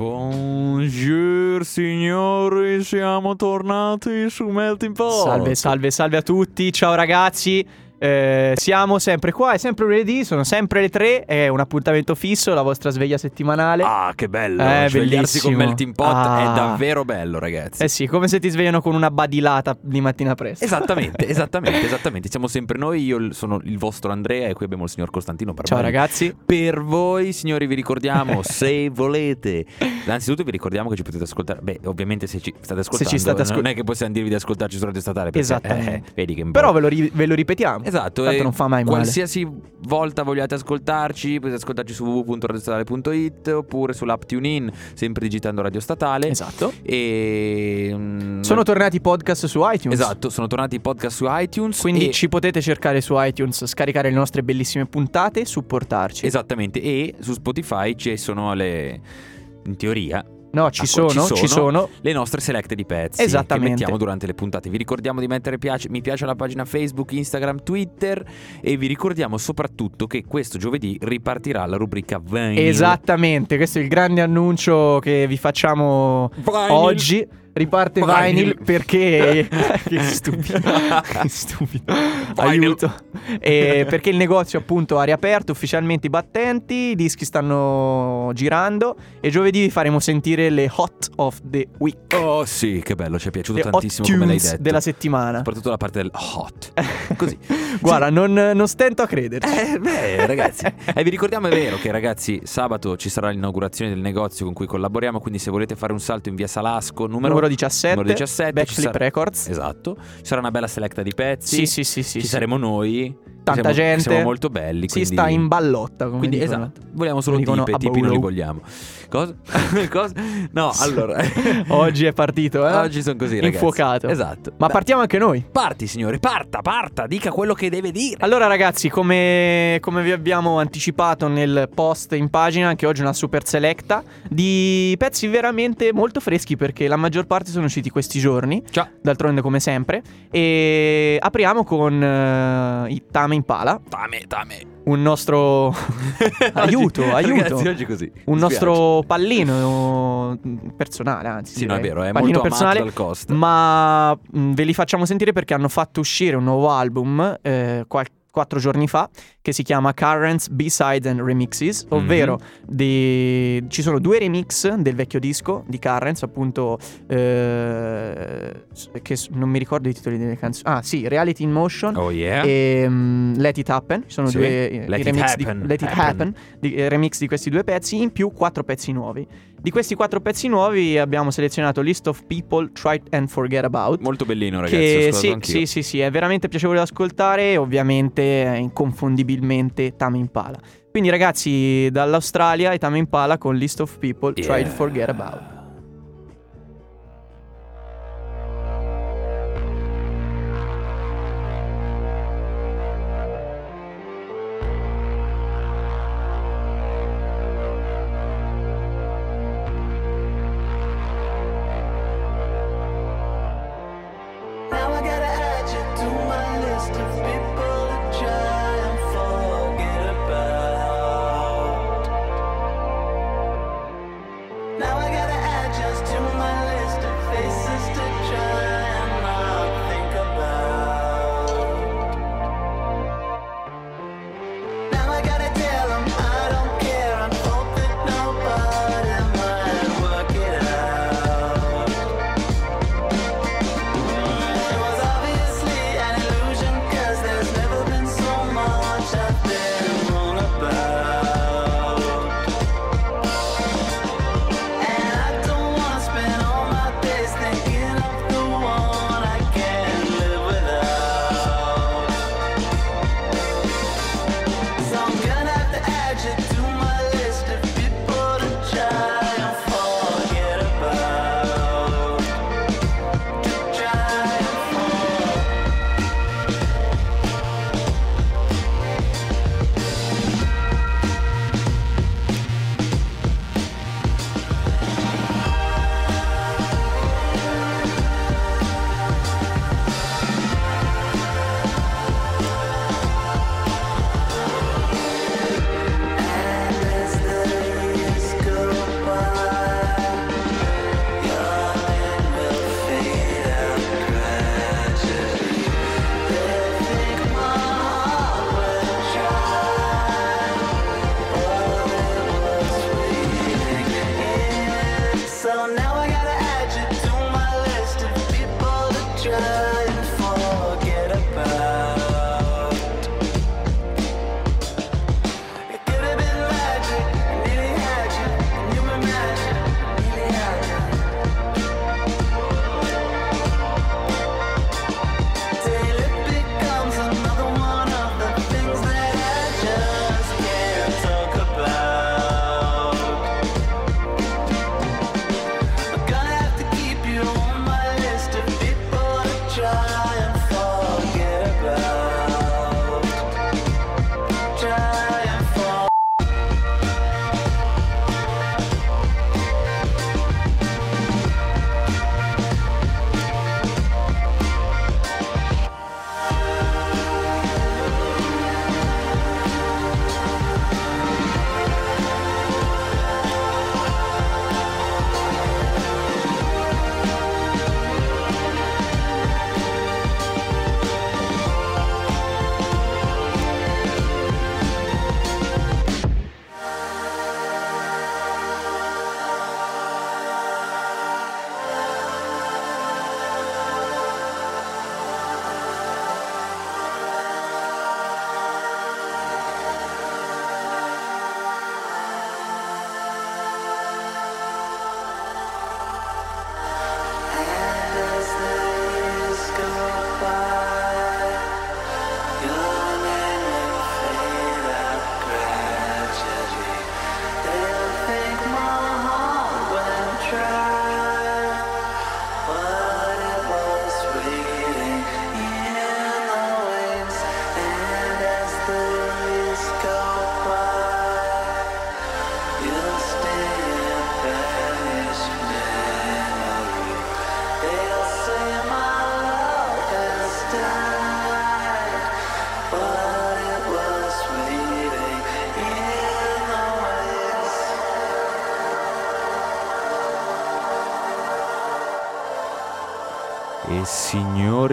Buongiorno signori, siamo tornati su Melting Pot. Salve, salve, salve a tutti. Ciao ragazzi. Eh, siamo sempre qua, è sempre lunedì, sono sempre le tre, è un appuntamento fisso, la vostra sveglia settimanale. Ah, che bello! Eh, Svegliarsi bellissimo. con Melting Pot Ah. è davvero bello, ragazzi. Eh sì, come se ti svegliano con una badilata di mattina presto. Esattamente, esattamente, esattamente. Siamo sempre noi, io sono il vostro Andrea e qui abbiamo il signor Costantino Ciao Barbari. ragazzi. Per voi, signori, vi ricordiamo, se volete, innanzitutto vi ricordiamo che ci potete ascoltare. Beh, ovviamente se ci state ascoltando, state ascol- non è che possiamo dirvi di ascoltarci su Radio Statale. Perché, Esattamente. eh, vedi che Però ve lo, ri- ve lo ripetiamo. Esatto, Tanto e non fa mai male. qualsiasi volta vogliate ascoltarci, potete ascoltarci su www.radiostatale.it oppure sull'app TuneIn, sempre digitando Radio Statale. Esatto. E mm, Sono tornati i podcast su iTunes. Esatto, sono tornati i podcast su iTunes. Quindi e- ci potete cercare su iTunes, scaricare le nostre bellissime puntate, supportarci. Esattamente, e su Spotify ci sono le. In teoria, No, ci, Ah, sono, ci ci sono. sono. le nostre select di pezzi Esattamente. che mettiamo durante le puntate. Vi ricordiamo di mettere piace, mi piace alla pagina Facebook, Instagram, Twitter e vi ricordiamo soprattutto che questo giovedì ripartirà la rubrica Vinyl. Esattamente, questo è il grande annuncio che vi facciamo Vinyl. oggi. Riparte Vinyl. Vinyl perché. che stupido. che stupido. Aiuto. E perché il negozio, appunto, ha riaperto ufficialmente i battenti. I dischi stanno girando. E giovedì vi faremo sentire le Hot of the Week. Oh sì, che bello, ci è piaciuto le hot tantissimo come l'hai detto. della settimana. Soprattutto la parte del hot. Così. Guarda, non, non stento a crederci. Eh, beh, ragazzi. E vi ricordiamo, è vero, che ragazzi, sabato ci sarà l'inaugurazione del negozio con cui collaboriamo. Quindi, se volete fare un salto in via Salasco, numero, Numero 17, numero 17 Backflip sarà- Records. Esatto. Ci sarà una bella selecta di pezzi. Sì, sì, sì, sì. Ci saremo noi. Tanta siamo, gente. Siamo molto belli. Si quindi... sta in ballotta, Quindi, dicono. esatto. Vogliamo solo tipe, tipi non li vogliamo. Cosa? Cosa? No, allora. Oggi è partito, eh? Oggi sono così, ragazzi. Infuocato. Esatto. Ma Dai, partiamo anche noi. Parti, signore, parta, parta, dica quello che deve dire. Allora ragazzi, come, come vi abbiamo anticipato nel post in pagina, anche oggi una super selecta di pezzi veramente molto freschi perché la maggior parte sono usciti questi giorni, Ciao. d'altronde come sempre, e apriamo con eh, i Tame Impala, Tame, tame. Un nostro aiuto, Oggi- aiuto. Ragazzi, oggi così. un nostro pallino personale, anzi. Sì, no, è vero, è pallino personale. Ma mh, ve li facciamo sentire perché hanno fatto uscire un nuovo album eh, qual- quattro giorni fa che si chiama Currents B-Sides and Remixes, ovvero Mhm. di- ci sono due remix del vecchio disco di Currents, appunto eh, che non mi ricordo i titoli delle canzoni. Ah, sì, Reality in Motion. Oh yeah. E mm, Let It Happen, ci sono Sì. due eh, Let i It remix di, Happen. Let It Happen. Happen, di- eh, remix di questi due pezzi, in più quattro pezzi nuovi. Di questi quattro pezzi nuovi abbiamo selezionato List of People Try and Forget About. Molto bellino, ragazzi. Che sì, anch'io. sì, sì, sì, è veramente piacevole da ascoltare e ovviamente è inconfondibilmente Tame Impala. Quindi ragazzi, dall'Australia i Tame Impala con List of People Yeah. and Forget About.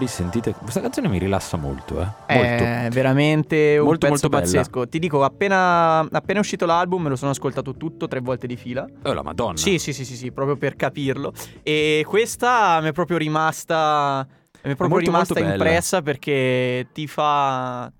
Signori, sentite, questa canzone mi rilassa molto, eh. È veramente un Molto, molto bella. pazzesco. Ti dico, appena, appena è uscito l'album me lo sono ascoltato tutto tre volte di fila. Molto. Oh, la Madonna. Sì, sì, sì, sì, sì, proprio per capirlo. E questa mi è proprio rimasta. Mi è proprio molto, rimasta molto bella. impressa perché ti fa.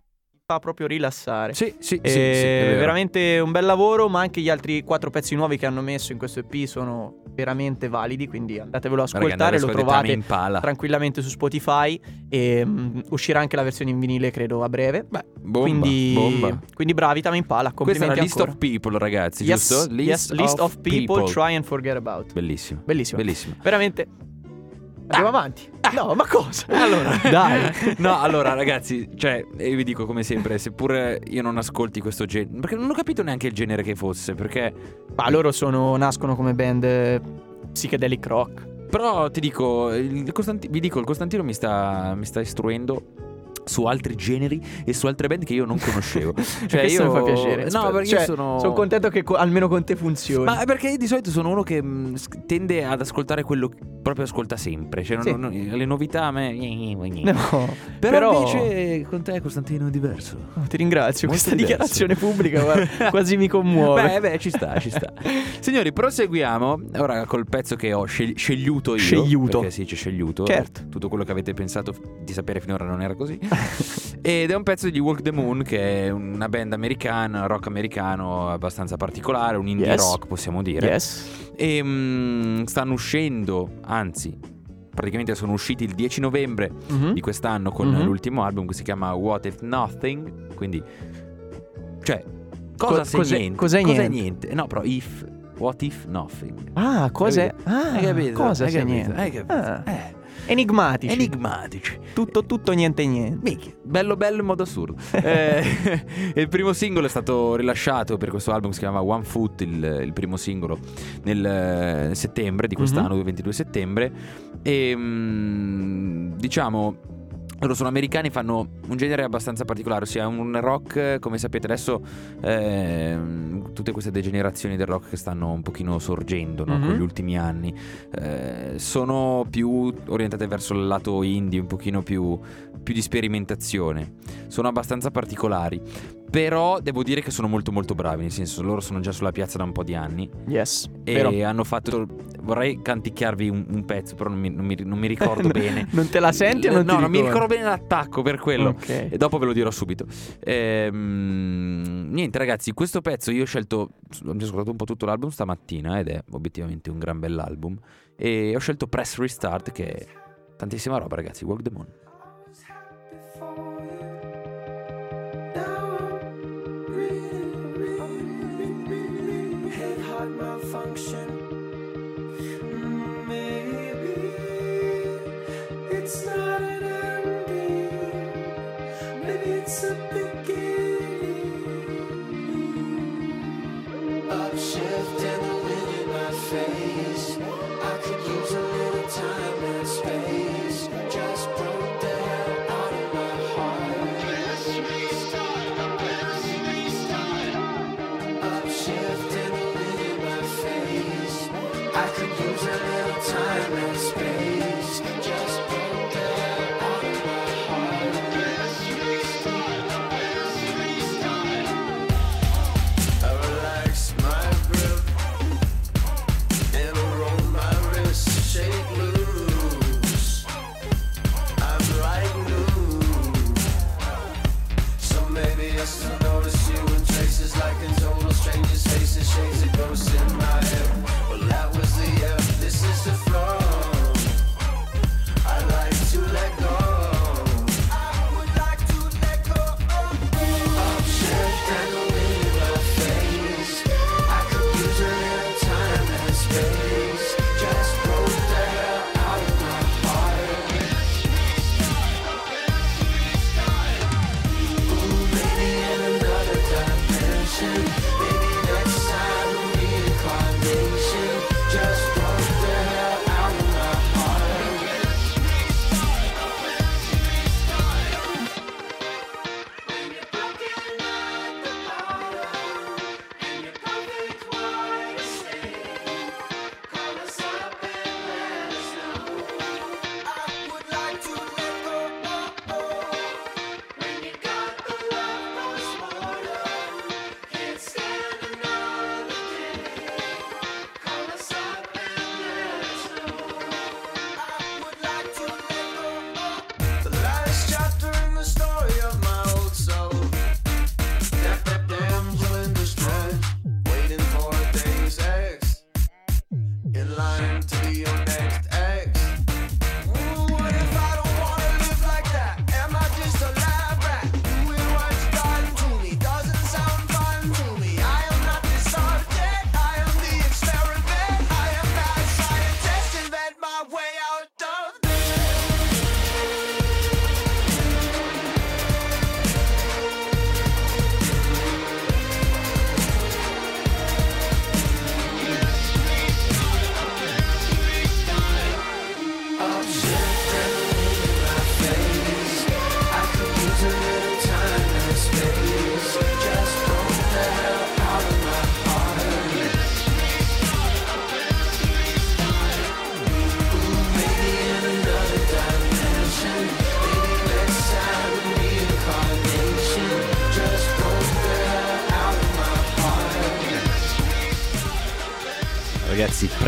Fa proprio rilassare. Sì, sì, E sì, sì, è vero. veramente un bel lavoro, ma anche gli altri quattro pezzi nuovi che hanno messo in questo EP sono veramente validi, quindi andatevelo a ascoltare, lo trovate tranquillamente su Spotify e mm, uscirà anche la versione in vinile credo a breve. Beh, bomba, quindi, bomba. quindi bravi Tame Impala, Questa è complimenti la list ancora. of people, ragazzi, yes, giusto? yes, list of people, try and forget about. Bellissimo. Bellissimo. Bellissimo. Veramente. Andiamo avanti. No, ma cosa? Allora, Dai. no, allora ragazzi, cioè, io vi dico come sempre, seppure io non ascolti questo genere, perché non ho capito neanche il genere che fosse, perché Ma loro sono, nascono come band eh, psychedelic rock. però ti dico, il Costanti- vi dico, il Costantino mi sta, mi sta istruendo su altri generi e su altre band che io non conoscevo. cioè, Questo io mi fa piacere. No, Cioè, perché io sono Sono contento che co- almeno con te funzioni. Ma perché io di solito sono uno che mh, s- tende ad ascoltare quello che proprio ascolta sempre. Cioè, Sì. non- le novità a me. No, Però, invece con te, Costantino, è diverso. ti ringrazio. Molto Questa diverso. dichiarazione pubblica guarda, quasi mi commuove. Beh, beh, ci sta, ci sta. Signori, proseguiamo ora col pezzo che ho scel- scegliuto io. Scegliuto. Perché sì, c'è scegliuto. Certo. Tutto quello che avete pensato di sapere finora non era così. Ed è un pezzo di Walk the Moon, che è una band americana, rock americano abbastanza particolare, un indie Yes. rock, possiamo dire. Yes. E mm, stanno uscendo, anzi, praticamente sono usciti il 10 novembre Mhm. di quest'anno con Mhm. l'ultimo album che si chiama What If Nothing. Quindi, cioè, cosa Co- se cos'è- niente? cos'è Cos'è niente? No, però if. What if nothing? Ah, cos'è? Ah, Hai capito? cosa Hai capito? niente? Hai capito? Ah, Eh, Enigmatici. enigmatici. tutto, tutto, niente, niente. Minchia, bello bello in modo assurdo. Eh, il primo singolo è stato rilasciato per questo album, si chiama One Foot, il, il primo singolo, nel eh, settembre di quest'anno, Mhm. il 22 settembre. E mm, diciamo... Loro sono americani, fanno un genere abbastanza particolare, ossia un rock, eh, come sapete adesso, ehm, tutte queste degenerazioni del rock che stanno un pochino sorgendo no, Mhm. con gli ultimi anni, eh, sono più orientate verso il lato indie, un pochino più, più di sperimentazione. Sono abbastanza particolari. Però devo dire che sono molto molto bravi, nel senso loro sono già sulla piazza da un po' di anni Yes. e Vero. hanno fatto... Vorrei canticchiarvi un, un pezzo, però non mi, non mi- non mi ricordo bene. Non te la senti o non no, ti non mi ricordo bene l'attacco per quello. Ok. E dopo ve lo dirò subito. Ehm, niente, ragazzi, questo pezzo io ho scelto. Ho già ascoltato un po' tutto l'album stamattina ed è obiettivamente un gran bell'album. E ho scelto Press Restart, che è tantissima roba, ragazzi. Walk the Moon.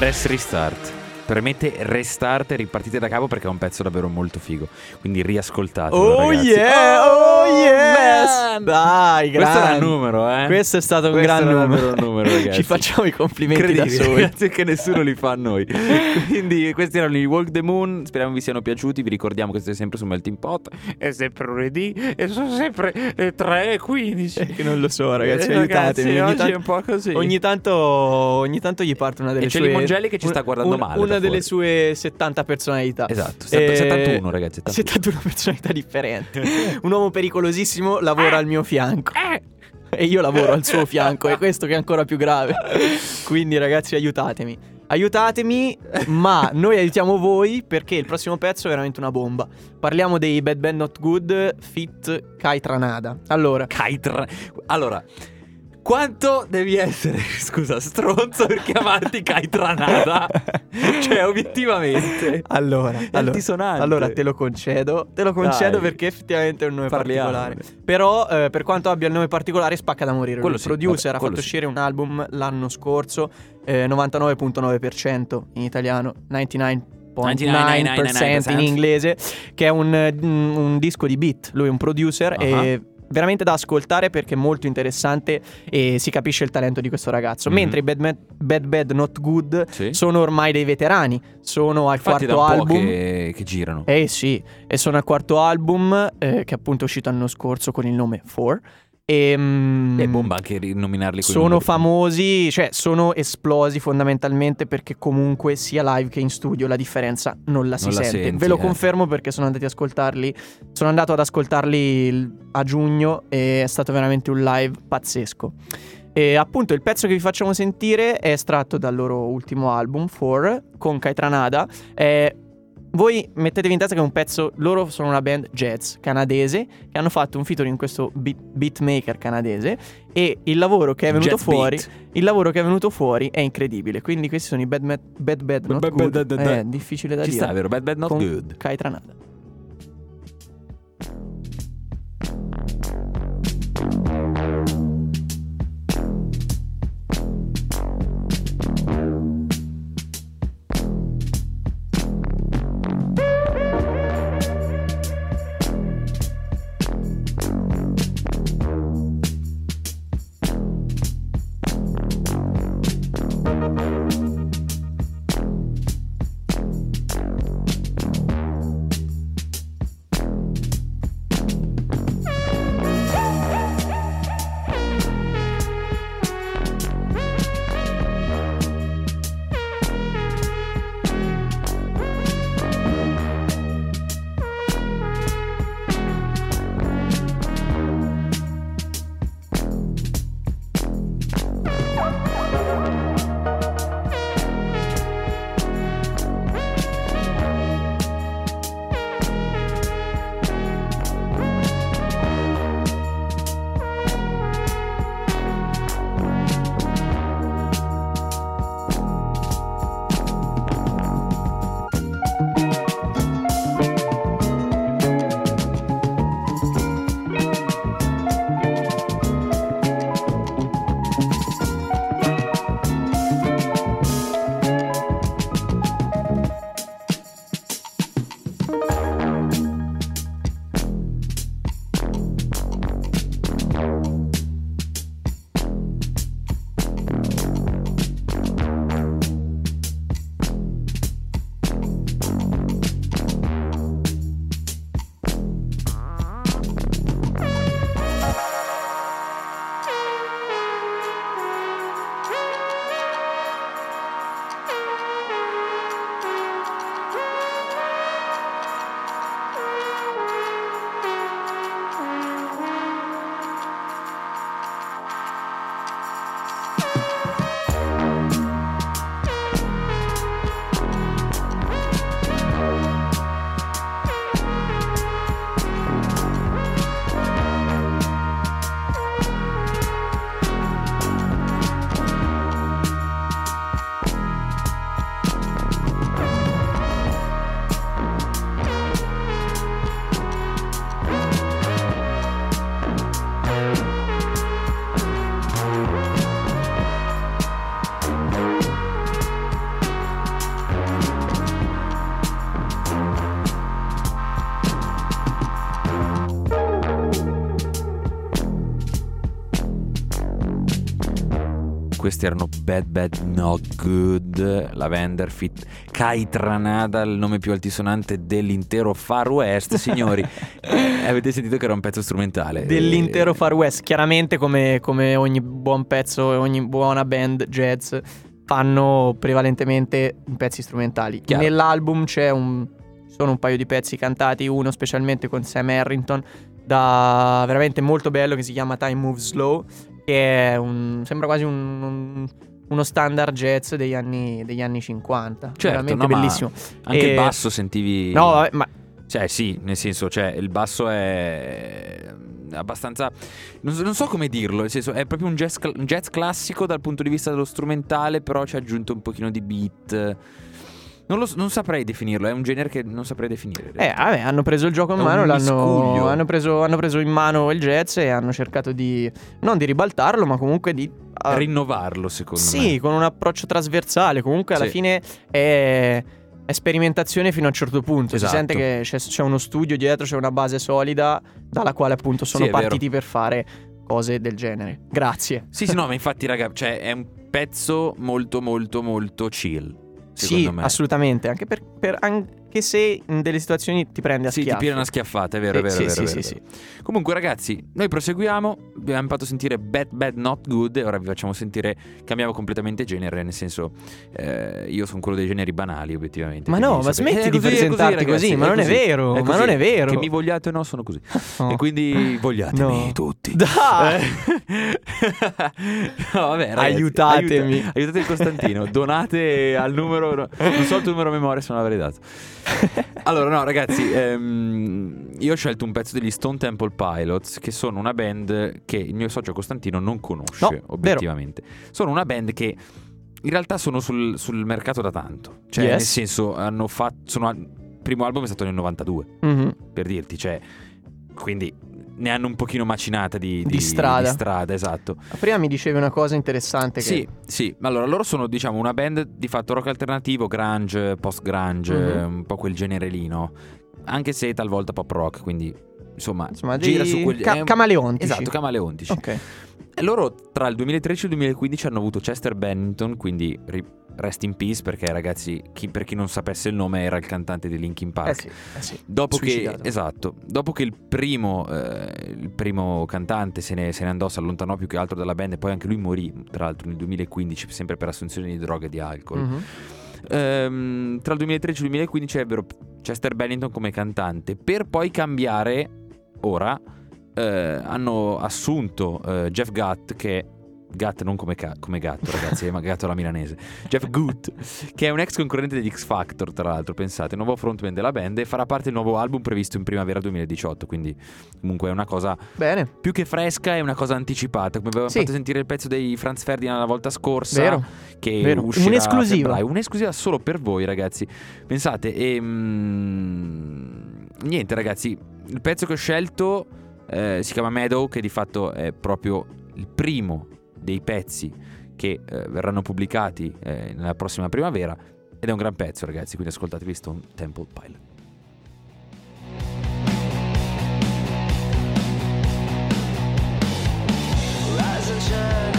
Press restart. Permette restart e ripartite da capo perché è un pezzo davvero molto figo. Quindi riascoltatelo. Oh ragazzi. yeah, oh, yes! Dai, Questo era il numero, eh. Questo è stato un Questo gran numero. un numero, ragazzi. Ci facciamo i complimenti da soli. Grazie che nessuno li fa a noi. Quindi questi erano i Walk the Moon. Speriamo vi siano piaciuti. Vi ricordiamo che siete sempre su Melting Pot. È sempre lunedì e sono sempre le 3 e 15. Che non lo so, ragazzi, Eh, aiutatemi. ragazzi, ogni, oggi tanto, è un po' così. ogni tanto ogni tanto gli parte una delle E c'è sue Limongelli che ci sta guardando una, male Una delle fuori. sue 70 personalità. Esatto, Eh, 71 ragazzi. 71. 71 personalità differenti. Un uomo pericolosissimo lavora al mio fianco. E io lavoro al suo fianco, è questo che è ancora più grave. Quindi, ragazzi, aiutatemi. Aiutatemi, ma noi aiutiamo voi perché il prossimo pezzo è veramente una bomba. Parliamo dei Bad Bad Not Good Fit Kai Tranada. Allora, Kaitra. Allora, quanto devi essere, scusa, stronzo per chiamarti Kaitranada? cioè, obiettivamente. allora, allora, allora te lo concedo. Te lo concedo Dai. perché effettivamente è un nome Parliamone. particolare. Però, eh, per quanto abbia il nome particolare, spacca da morire. Quello il sì, producer vabbè, ha fatto sì. uscire un album l'anno scorso, eh, 99.9% in italiano, 99.9% in inglese, che è un, eh, un disco di beat. Lui è un producer Ah. e veramente da ascoltare perché è molto interessante e si capisce il talento di questo ragazzo. Mhm. Mentre i Bad, Bad, Bad Bad Not Good Sì. sono ormai dei veterani, sono al Infatti quarto album. che, che girano. Eh sì, e sono al quarto album eh, che appunto è uscito l'anno scorso con il nome Four. E, mm, È bomba anche rinominarli coi sono famosi, cioè sono esplosi fondamentalmente perché comunque sia live che in studio la differenza non la si Non la sente. senti, Ve lo eh. confermo perché sono andati ad ascoltarli. Sono andato ad ascoltarli a giugno e è stato veramente un live pazzesco. E appunto il pezzo che vi facciamo sentire è estratto dal loro ultimo album, Four, con Kaitranada. È voi mettetevi in testa che è un pezzo, loro sono una band jazz canadese che hanno fatto un featuring in questo beat, beatmaker canadese e il lavoro che è venuto jazz fuori, beat. il lavoro che è venuto fuori è incredibile. Quindi questi sono i Bad Bad Bad, bad Not bad, Good. Bad, bad, bad, eh, difficile da Ci dire. Ci sta, vero? Bad Bad Not Con Good. Kai Tranada. thank Bad Bad Not Good, Lavender Fit, Kai Tranada, il nome più altisonante dell'intero Far West, signori. Eh, avete sentito che era un pezzo strumentale. Dell'intero Eh, Far West, chiaramente come, come ogni buon pezzo e ogni buona band jazz fanno prevalentemente pezzi strumentali. Chiaro. Nell'album c'è un, sono un paio di pezzi cantati, uno specialmente con Sam Harrington, da veramente molto bello che si chiama Time Moves Slow, che è un, sembra quasi un- un- uno standard jazz degli anni, degli anni 50. Certo, veramente no, bellissimo. Anche E- il basso sentivi... No, vabbè, ma Cioè, sì, nel senso, cioè, il basso è abbastanza. Non so, non so come dirlo. Nel senso, è proprio un jazz, un jazz classico dal punto di vista dello strumentale, però ci ha aggiunto un pochino di beat. Non, lo s- non saprei definirlo, è un genere che non saprei definire. Eh, vabbè, hanno preso il gioco in È mano, l'hanno, hanno, preso, hanno preso in mano il jazz e hanno cercato di, non di ribaltarlo, ma comunque di... ah, Rinnovarlo, secondo me. sì, con un approccio trasversale, comunque alla Sì. fine è, è sperimentazione fino a un certo punto. Esatto. Si sente che c'è, c'è uno studio dietro, c'è una base solida dalla quale appunto sono Sì, è vero. partiti per fare cose del genere. Grazie. Sì, sì, no, ma infatti, raga, cioè, è un pezzo molto, molto, molto chill. Sì, Secondo me. assolutamente, anche, per- per- anche se in delle situazioni ti prende a Sì, ti schiaffi. pira una schiaffata, è vero, è Sì, vero, sì, è vero, sì, è sì, vero, è vero. Comunque, ragazzi, noi proseguiamo. Abbiamo fatto sentire Bad Bad Not Good. E ora vi facciamo sentire. Cambiamo completamente genere. Nel senso, eh, io sono quello dei generi banali, obiettivamente. Ma no, ma sapete- smetti è di così, è presentarti ragazzi, così, ma è non è vero, ma così. non è vero. Che mi vogliate o no, sono così. Oh. E quindi vogliatemi No. tutti. Dai! no, vabbè, ragazzi, Aiutatemi. aiuta- aiutate il Costantino. Donate al numero. no, Non so il tuo numero a memoria, se non l'avrei dato. Allora, no, ragazzi, ehm, io ho scelto un pezzo degli Stone Temple Pilots, che sono una band che il mio socio Costantino non conosce, No, vero. obiettivamente. Sono una band che in realtà sono sul, sul mercato da tanto. Cioè, Yes. nel senso, hanno fatto. Sono, il primo album è stato nel 92, Mhm. per dirti, cioè. Quindi ne hanno un pochino macinata di, Di strada. Di strada, esatto. Prima mi dicevi una cosa interessante che Sì, sì. Allora, loro sono, diciamo, una band di fatto rock alternativo, grunge, post-grunge, Mhm. un po' quel genere lì, no? Anche se talvolta pop rock, quindi insomma, insomma gira su quel ca- camaleontici. Esatto, camaleontici. Ok. E loro tra il 2013 e il 2015 hanno avuto Chester Bennington, quindi ri- rest in peace perché ragazzi, chi- per chi non sapesse il nome era il cantante di Linkin Park. Eh sì, eh sì. Dopo che, esatto, dopo che il primo, eh, il primo cantante se ne, se ne andò, si allontanò più che altro dalla band e poi anche lui morì, tra l'altro nel 2015, sempre per assunzione di droga e di alcol. Mhm. Ehm, tra il 2013 e il 2015 ebbero Chester Bennington come cantante, per poi cambiare ora. eh, hanno assunto eh, Jeff Gutt che Gutt non come, ca- come gatto ragazzi ma gatto alla milanese Jeff Gutt che è un ex concorrente degli X Factor tra l'altro pensate nuovo frontman della band e farà parte del nuovo album previsto in primavera 2018 quindi comunque è una cosa Bene, più che fresca è una cosa anticipata come avevamo Sì. fatto sentire il pezzo dei Franz Ferdinand la volta scorsa vero. che Vero. uscirà Un'esclusiva. febbraio. un'esclusiva solo per voi ragazzi pensate e niente ragazzi il pezzo che ho scelto eh, si chiama Meadow che di fatto è proprio il primo dei pezzi che eh, verranno pubblicati eh, nella prossima primavera ed è un gran pezzo ragazzi quindi ascoltatevi Stone Temple Pilot. Rise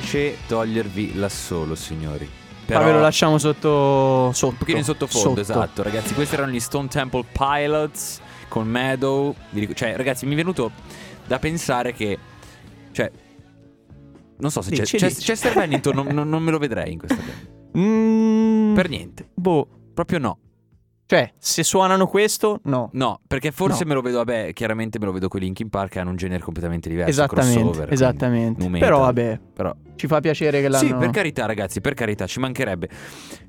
dispiace togliervi l'assolo, signori. Ma ve lo lasciamo sotto. sotto Un pochino in sottofondo, esatto, ragazzi. Questi erano gli Stone Temple Pilots con Meadow. Cioè, ragazzi, mi è venuto da pensare che. Cioè. Non so se c'è, Dici, c'è, dici. Chester Bennington, non, non- non me lo vedrei in questa band. Mm, Per niente. Boh. Proprio no. Cioè, se suonano questo, no. No, perché forse No. me lo vedo, vabbè, chiaramente me lo vedo con i Linkin Park che hanno un genere completamente diverso. esattamente. esattamente. Però vabbè, Però ci fa piacere che l'hanno. Sì, per carità, ragazzi, per carità, ci mancherebbe.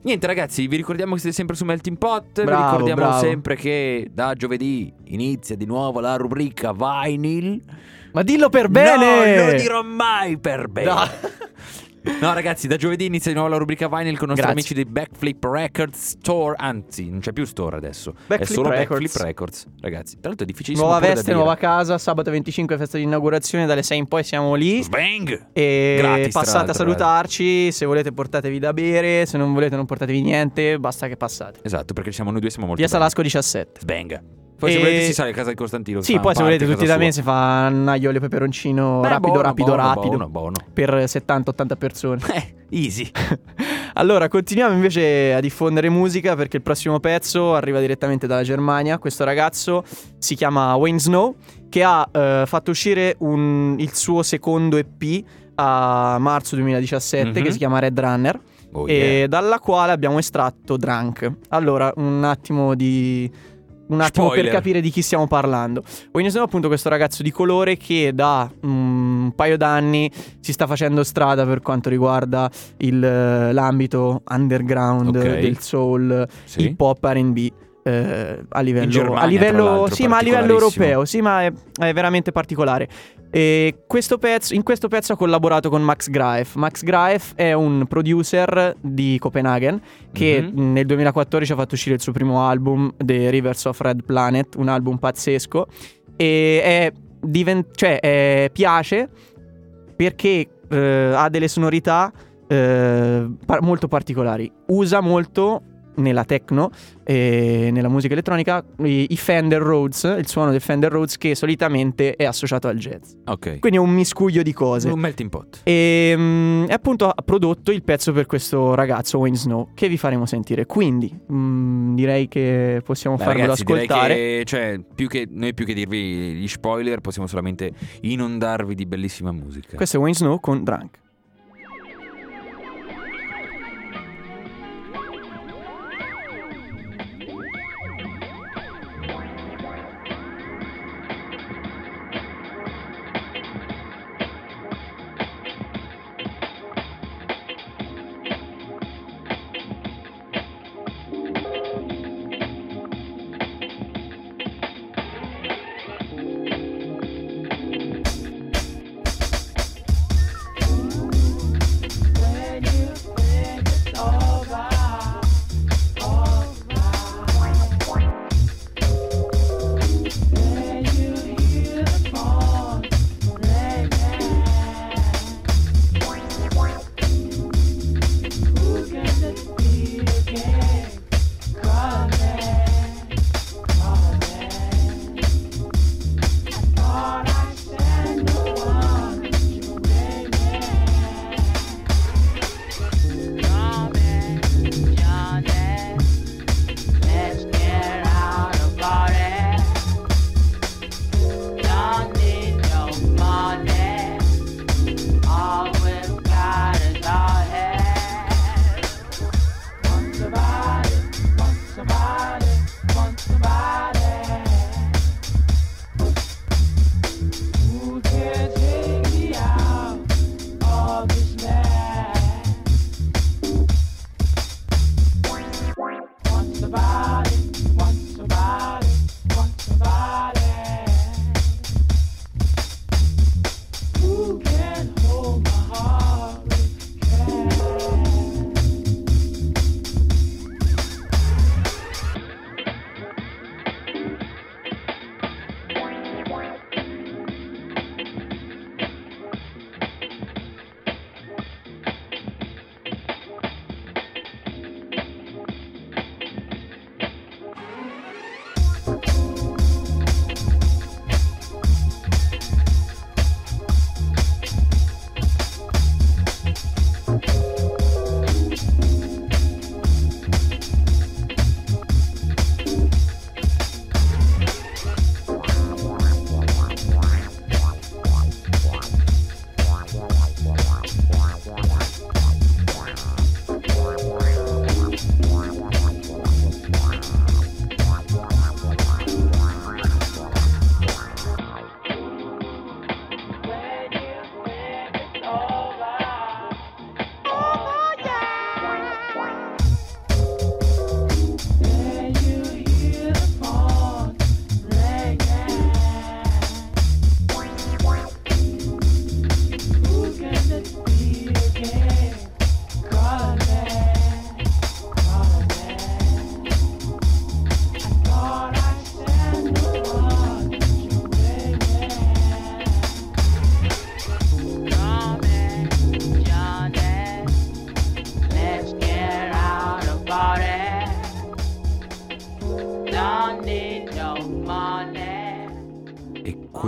Niente, ragazzi, vi ricordiamo che siete sempre su Melting Pot. vi Bravo, ricordiamo bravo. sempre che da giovedì inizia di nuovo la rubrica Vinyl. Ma dillo per bene! Non lo dirò mai per bene. No. No, ragazzi, da giovedì inizia di nuovo la rubrica Vinyl con i nostri Grazie. amici di Backflip Records Store. Anzi, non c'è più store adesso. è Backflip solo Records. Backflip Records. Ragazzi, tra l'altro è difficilissimo. Nuova veste, nuova casa, sabato 25 festa di inaugurazione, dalle 6 in poi siamo lì. Sbang! E Gratis, passate a salutarci, se volete portatevi da bere, se non volete non portatevi niente, basta che passate. Esatto, perché siamo noi due siamo molto Via. Salasco 17. Sbang. Poi se E- volete si sale a casa di Costantino. Sì, poi se volete tutti da me si fa un aglio e peperoncino Beh, rapido, buono, rapido, buono, rapido. Buono, buono. Per 70-80 persone. Eh, easy. Allora, continuiamo invece a diffondere musica perché il prossimo pezzo arriva direttamente dalla Germania. Questo ragazzo si chiama Wayne Snow, che ha eh, fatto uscire un- il suo secondo EP a marzo 2017, Mhm. che si chiama Red Runner, Oh, e yeah. dalla quale abbiamo estratto Drunk. Allora, un attimo di. Un attimo Spoiler. per capire di chi stiamo parlando. Wayne Snow è appunto questo ragazzo di colore che da mm, un paio d'anni si sta facendo strada per quanto riguarda il, eh, l'ambito underground Ok. del soul, Sì. hip hop, RB. Eh, a livello, Germania, a livello sì, ma a livello europeo, sì, ma è, è veramente particolare. E questo pezzo, in questo pezzo ha collaborato con Max Graef. Max Graef è un producer di Copenaghen che Mhm. nel 2014 ha fatto uscire il suo primo album, The Rivers of Red Planet, un album pazzesco. E è diven- cioè, è- piace perché eh, ha delle sonorità eh, par- molto particolari. Usa molto nella techno e nella musica elettronica i, i Fender Rhodes, il suono del Fender Rhodes che solitamente è associato al jazz. Ok. Quindi è un miscuglio di cose. Un melting pot. E mm, e appunto ha prodotto il pezzo per questo ragazzo Wayne Snow che vi faremo sentire. Quindi mm, direi che possiamo Beh, farvelo ragazzi, ascoltare. che cioè, più che, noi più che dirvi gli spoiler, possiamo solamente inondarvi di bellissima musica. Questo è Wayne Snow con Drunk.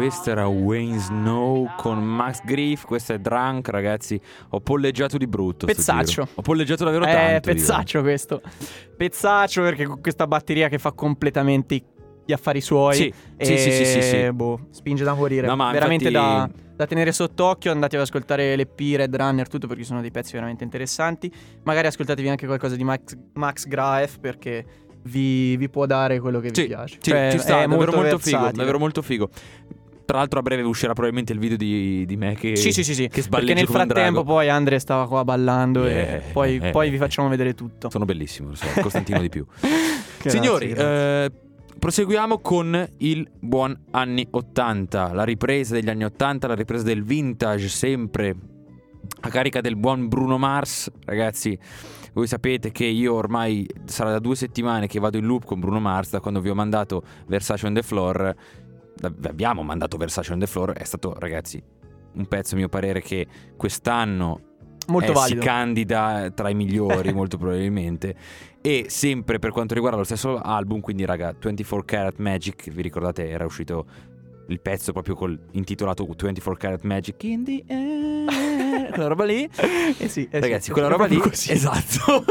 Questo era Wayne Snow con Max Griff, questo è Drunk, ragazzi. Ho polleggiato di brutto. Pezzaccio. Ho polleggiato davvero Eh, tanto. io. pezzaccio questo. Pezzaccio perché con questa batteria che fa completamente gli affari suoi. Sì, e, sì, sì, sì, sì, sì. Boh, spinge da morire. No, ma veramente infatti- da, da tenere sott'occhio. Andate ad ascoltare l'EP Red Runner, tutto perché sono dei pezzi veramente interessanti. Magari ascoltatevi anche qualcosa di Max, Max Graef perché vi, vi può dare quello che vi Sì, piace. sì, Cioè, ci sta, è davvero molto figo, versatile. davvero molto figo. Tra l'altro a breve uscirà probabilmente il video di, di me che, Sì, sì, sì, sì. che Perché nel frattempo poi Andre stava qua ballando Yeah, e poi, eh, poi eh, vi eh. facciamo vedere tutto. Sono bellissimo, lo so, Costantino di più. Grazie, Signori, grazie. eh, proseguiamo con il buon anni 80, la ripresa degli anni 80, la ripresa del vintage sempre a carica del buon Bruno Mars, ragazzi. Voi sapete che io ormai sarà da due settimane che vado in loop con Bruno Mars da quando vi ho mandato Versace on the Floor. Abbiamo mandato Versace on the Floor. È stato, ragazzi, un pezzo a mio parere che quest'anno Molto eh, si candida tra i migliori molto probabilmente. E sempre per quanto riguarda lo stesso album quindi raga 24 Karat Magic vi ricordate era uscito il pezzo proprio col intitolato 24 Karat Magic in the air quella roba lì. Eh sì, eh sì, ragazzi è quella roba lì così. esatto.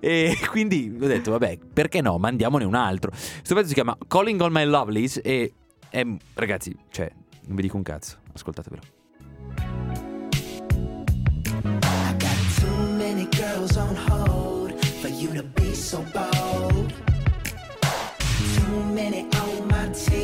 E quindi ho detto vabbè perché no mandiamone un altro. Questo pezzo si chiama Calling All My Lovelies e è, ragazzi cioè non vi dico un cazzo ascoltatevelo I got too many hold for you to so. Too many on my team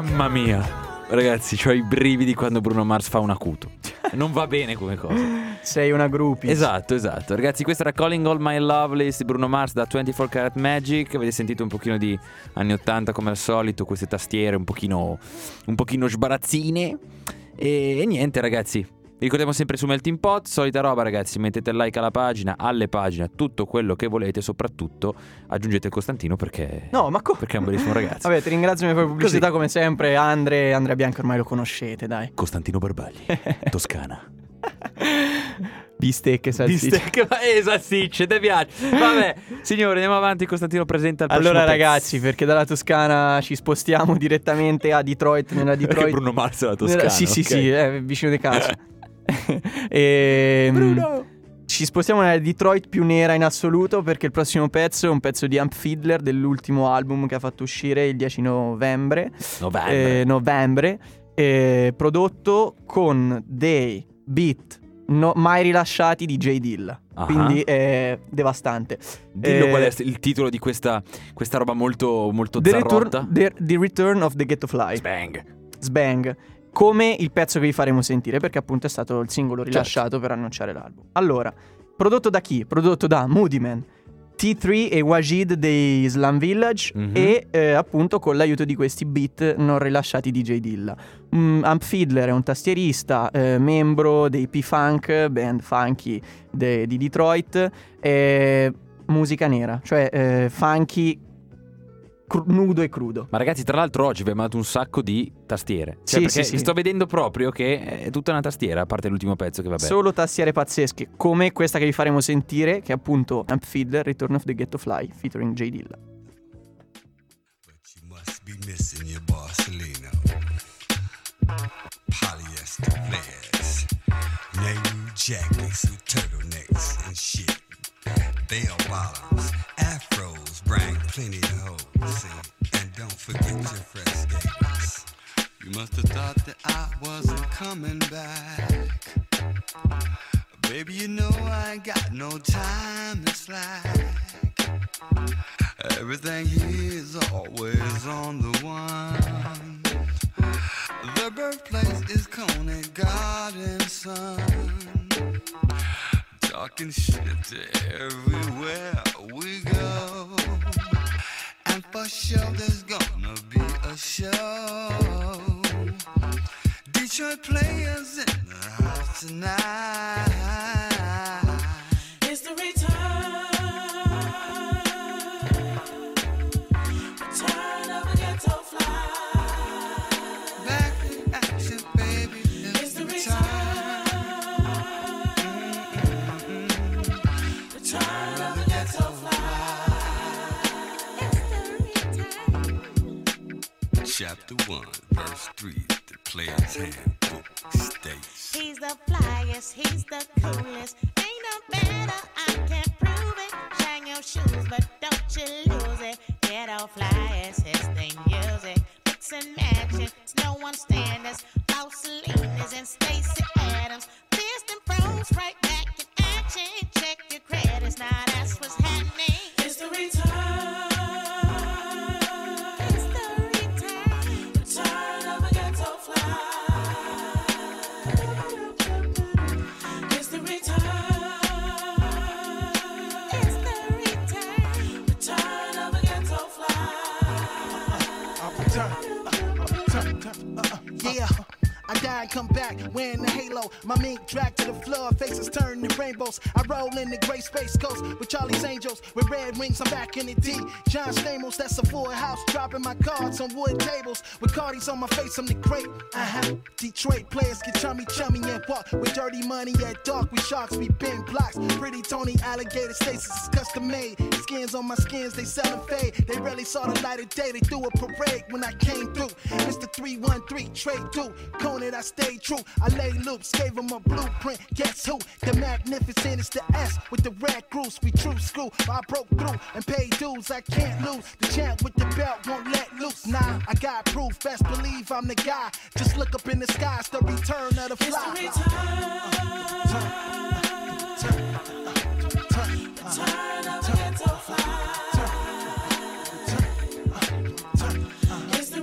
Mamma mia, ragazzi, ho i brividi quando Bruno Mars fa un acuto. Non va bene come cosa. Sei una groupie. Esatto, esatto. Ragazzi, questo era Calling All My Lovelies di Bruno Mars da 24 Karat Magic. Avete sentito un pochino di anni 80 come al solito, queste tastiere un pochino, un pochino sbarazzine. E, e niente, ragazzi. Vi ricordiamo sempre su Melting Pot, solita roba ragazzi, mettete like alla pagina, alle pagine, tutto quello che volete, soprattutto aggiungete Costantino perché, No, ma co- perché è un bellissimo ragazzo. Vabbè, ti ringrazio per la pubblicità come sempre. Andre, Andrea Bianco ormai lo conoscete, dai. Costantino Barbagli, Toscana. Bistecche e salsicce. Bistecche, ma eh, salsicce, ti piace. Vabbè, signori, andiamo avanti. Costantino presenta il Allora pezzo. ragazzi, perché dalla Toscana ci spostiamo direttamente a Detroit, nella Perché Detroit... Bruno Mars è la Toscana. nella- Sì, sì, ok. sì, è vicino di casa. e, Ci spostiamo nella Detroit più nera in assoluto perché il prossimo pezzo è un pezzo di Amp Fiddler dell'ultimo album che ha fatto uscire il 10 novembre. Novembre. eh, novembre, eh, prodotto con dei beat no- mai rilasciati di J. Dilla. Ah. Quindi è devastante. Dillo eh, qual è il titolo di questa, questa roba molto, molto The zarrotta. Return, the, The Return of the Ghetto Fly. Bang. Sbang. Come il pezzo che vi faremo sentire, perché appunto è stato il singolo Certo. rilasciato per annunciare l'album. Allora, prodotto da chi? Prodotto da Moody Man, T3 e Wajid dei Slam Village Mhm. e eh, appunto con l'aiuto di questi beat non rilasciati di J. Dilla. Mm, Amp Fiddler è un tastierista, eh, membro dei P-Funk, band funky de- di Detroit, e musica nera, cioè eh, funky cru- nudo e crudo. Ma ragazzi, tra l'altro oggi vi abbiamo dato un sacco di tastiere. Cioè, Sì, sì, sì. sto vedendo proprio che è tutta una tastiera, a parte l'ultimo pezzo che vabbè. Solo tastiere pazzesche, come questa che vi faremo sentire, che è appunto Amp Fiddler Return of the Ghetto Fly, featuring J. Dilla. But you must be missing your Barcelona. Polyester flares, Nehru jackets with turtlenecks and shit. Bell bottoms, afros, bring plenty of And don't forget your fresh gators. You must have thought that I wasn't coming back. Baby, you know I ain't got no time to slack. Everything here is always on the one. The birthplace is Coney Garden, son. Talking shit everywhere we go. For sure there's gonna be a show. Detroit players in the house tonight. hand. Wings, I'm back in the D. John Stamos, that's a house. Dropping my cards on wood tables. With Cardi's on my face, I'm the great. Uh-huh. Detroit players get chummy chummy and walk with dirty money at dark. We sharks, we bend blocks. Pretty Tony alligator stasis is custom made. Skins on my skins, they sellin' fade. They rarely saw the light of day. They threw a parade when I came through. Mr. 313, trade through. Conant, I stayed true. I laid loops, gave them a blueprint. Guess who? The magnificent is the S with the red goose. We true school. I broke through and paid dues. I can't lose. The champ with the belt won't let loose. Nah, I got proof. Best believe I'm the guy. Just look up in the sky. It's the return of the It's fly. the return, return of a ghetto fly. It's the.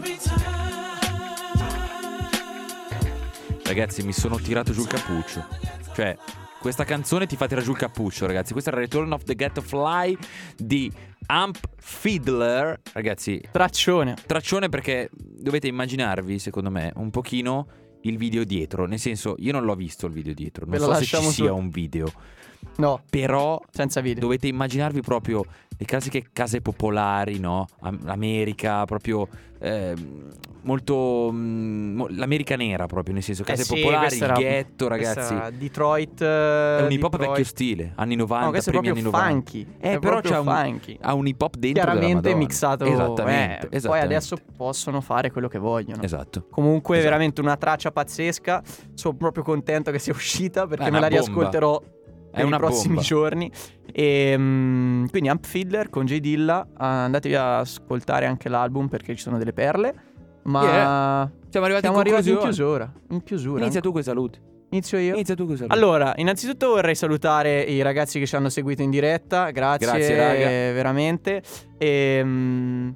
Ragazzi, mi sono tirato giù il cappuccio. Cioè, Questa canzone ti fa tirare giù il cappuccio, ragazzi. Questa era Return of the Ghetto Fly di Amp Fiddler. Ragazzi, Traccione. traccione perché dovete immaginarvi, secondo me, un pochino il video dietro. Nel senso, io non l'ho visto il video dietro. Non Ve lo so se ci lasciamo sia su- un video. No, Però senza video. dovete immaginarvi proprio le classiche case popolari, no? Am- America, proprio ehm, molto. mm, mo- l'America nera, proprio, nel senso, Eh case sì, popolari, il era- ghetto, ragazzi. Detroit. È un hip hop vecchio stile, anni 90, No, primi proprio anni 90. funky. Eh, È però c'ha un, funky. ha un hip hop dentro Chiaramente mixato. Esattamente, eh, Poi esattamente. adesso possono fare quello che vogliono. Esatto. Comunque, Esatto. veramente una traccia pazzesca. Sono proprio contento che sia uscita perché me la bomba. riascolterò È per una i prossimi bomba. giorni. E mm, quindi Amp Fiddler con J Dilla. ah, Andatevi ad ascoltare anche l'album perché ci sono delle perle. Ma Yeah. Siamo arrivati siamo in arrivati in chiusura. In chiusura. Inizia tu con i saluti. Inizio io. Inizia tu con i saluti. Allora, innanzitutto vorrei salutare i ragazzi che ci hanno seguito in diretta, grazie, Grazie, raga. eh, veramente. E, mm,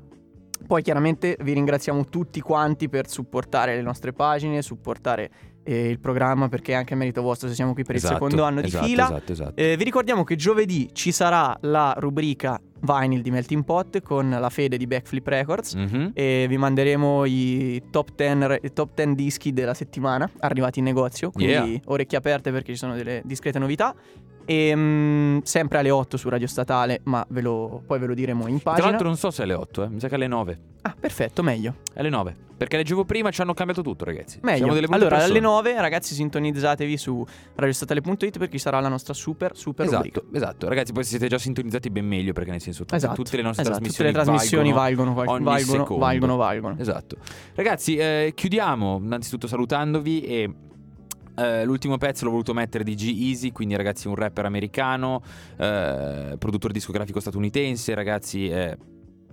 poi chiaramente vi ringraziamo tutti quanti per supportare le nostre pagine, supportare eh, il programma perché è anche merito vostro se siamo qui per Esatto, il secondo anno esatto, di fila. Esatto, esatto. Eh, vi ricordiamo che giovedì ci sarà la rubrica Vinyl di Melting Pot con la fede di Backflip Records Mhm. e vi manderemo i top 10, re- i top 10 dischi della settimana arrivati in negozio, quindi Yeah. orecchie aperte perché ci sono delle discrete novità. E mm, sempre alle 8 su Radio Statale, ma ve lo- poi ve lo diremo in Tra pagina. l'altro non so se è alle 8, eh. mi sa che è alle 9. Ah, perfetto, meglio. È alle 9. Perché leggevo prima ci hanno cambiato tutto, ragazzi. Meglio. Siamo delle allora, persone. alle 9, ragazzi, sintonizzatevi su radiostatale.it perché sarà la nostra super, super rubrica. Esatto, esatto. Ragazzi, poi se siete già sintonizzati ben meglio perché nel senso tutte, Esatto, tutte le nostre esatto, trasmissioni, tutte le trasmissioni valgono, val- ogni valgono, secondo. valgono, valgono. Esatto. Ragazzi, eh, chiudiamo innanzitutto salutandovi e eh, l'ultimo pezzo l'ho voluto mettere di G-Easy, quindi ragazzi un rapper americano, eh, produttore discografico statunitense, ragazzi, eh,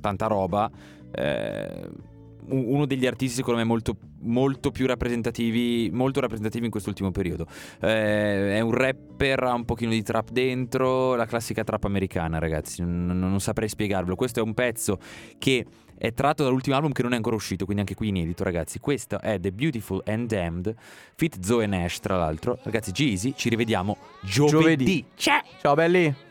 tanta roba. eh, u- uno degli artisti secondo me molto, molto più rappresentativi molto rappresentativi in quest'ultimo periodo. Eh, è un rapper ha un pochino di trap dentro la classica trap americana ragazzi non, non- saprei spiegarvelo. Questo è un pezzo che è tratto dall'ultimo album che non è ancora uscito quindi anche qui inedito ragazzi. Questo è The Beautiful and Damned fit Zoe Nash tra l'altro. Ragazzi Jeezy ci rivediamo giovedì, Giovedì. Ciao belli.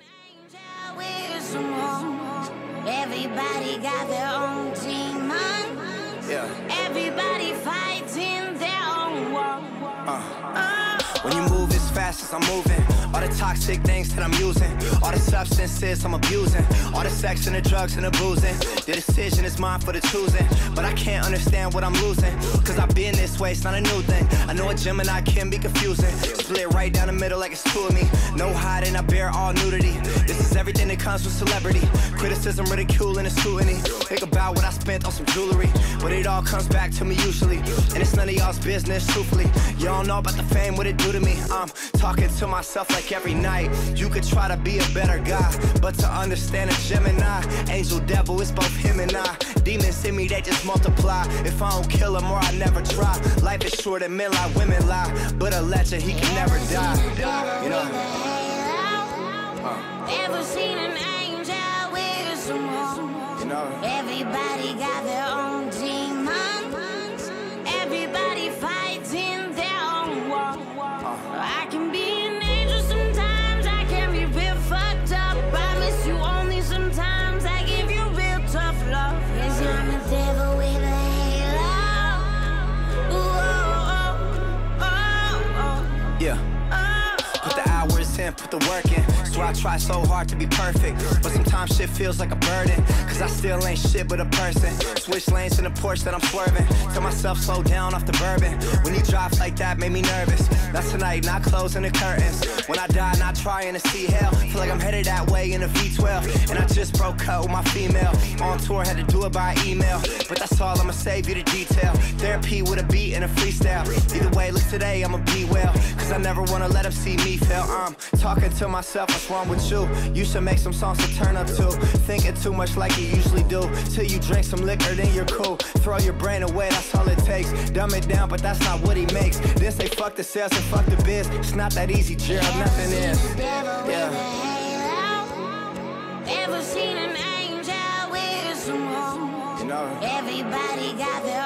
cautious, I'm moving all the toxic things that I'm using, all the substances I'm abusing, all the sex and the drugs and the boozing. The decision is mine for the choosing, but I can't understand what I'm losing. Cause I've been this way, it's not a new thing. I know a Gemini can be confusing. Split right down the middle like it's two of me. No hiding, I bear all nudity. This is everything that comes with celebrity. Criticism, ridicule, and scrutiny. Think about what I spent on some jewelry, but it all comes back to me usually. And it's none of y'all's business, truthfully. Y'all know about the fame, what it do to me. I'm talking to myself like every night. You could try to be a better guy, but to understand a Gemini, angel, devil, it's both him and I. Demons in me, they just multiply. If I don't kill them or I never try. Life is short and men lie, women lie. But a legend, he can never die. You know? Ever seen an angel with some? You know? Everybody got their own hours in, So I try so hard to be perfect. But sometimes shit feels like a burden. Cause I still ain't shit but a person. Switch lanes in the Porsche that I'm swerving. Tell myself slow down off the bourbon. When you drive like that, made me nervous. Not tonight, not closing the curtains. When I die, not trying to see hell. Feel like I'm headed that way in a V12. And I just broke up with my female. On tour, had to do it by email. But that's all, I'ma save you the detail. Therapy with a beat and a freestyle. Either way, look today, I'ma be well. Cause I never wanna let them see me fail. I'm talking to myself, what's wrong with you? You should make some songs to turn up to. Thinking too much like you usually do. Till you drink some liquor, then you're cool. Throw your brain away, that's all it takes. Dumb it down, but that's not what he makes. Then say fuck the sales and fuck the biz. It's not that easy, Gerald, nothing is. Yeah. Ever seen an angel with some horns? You know? Everybody got their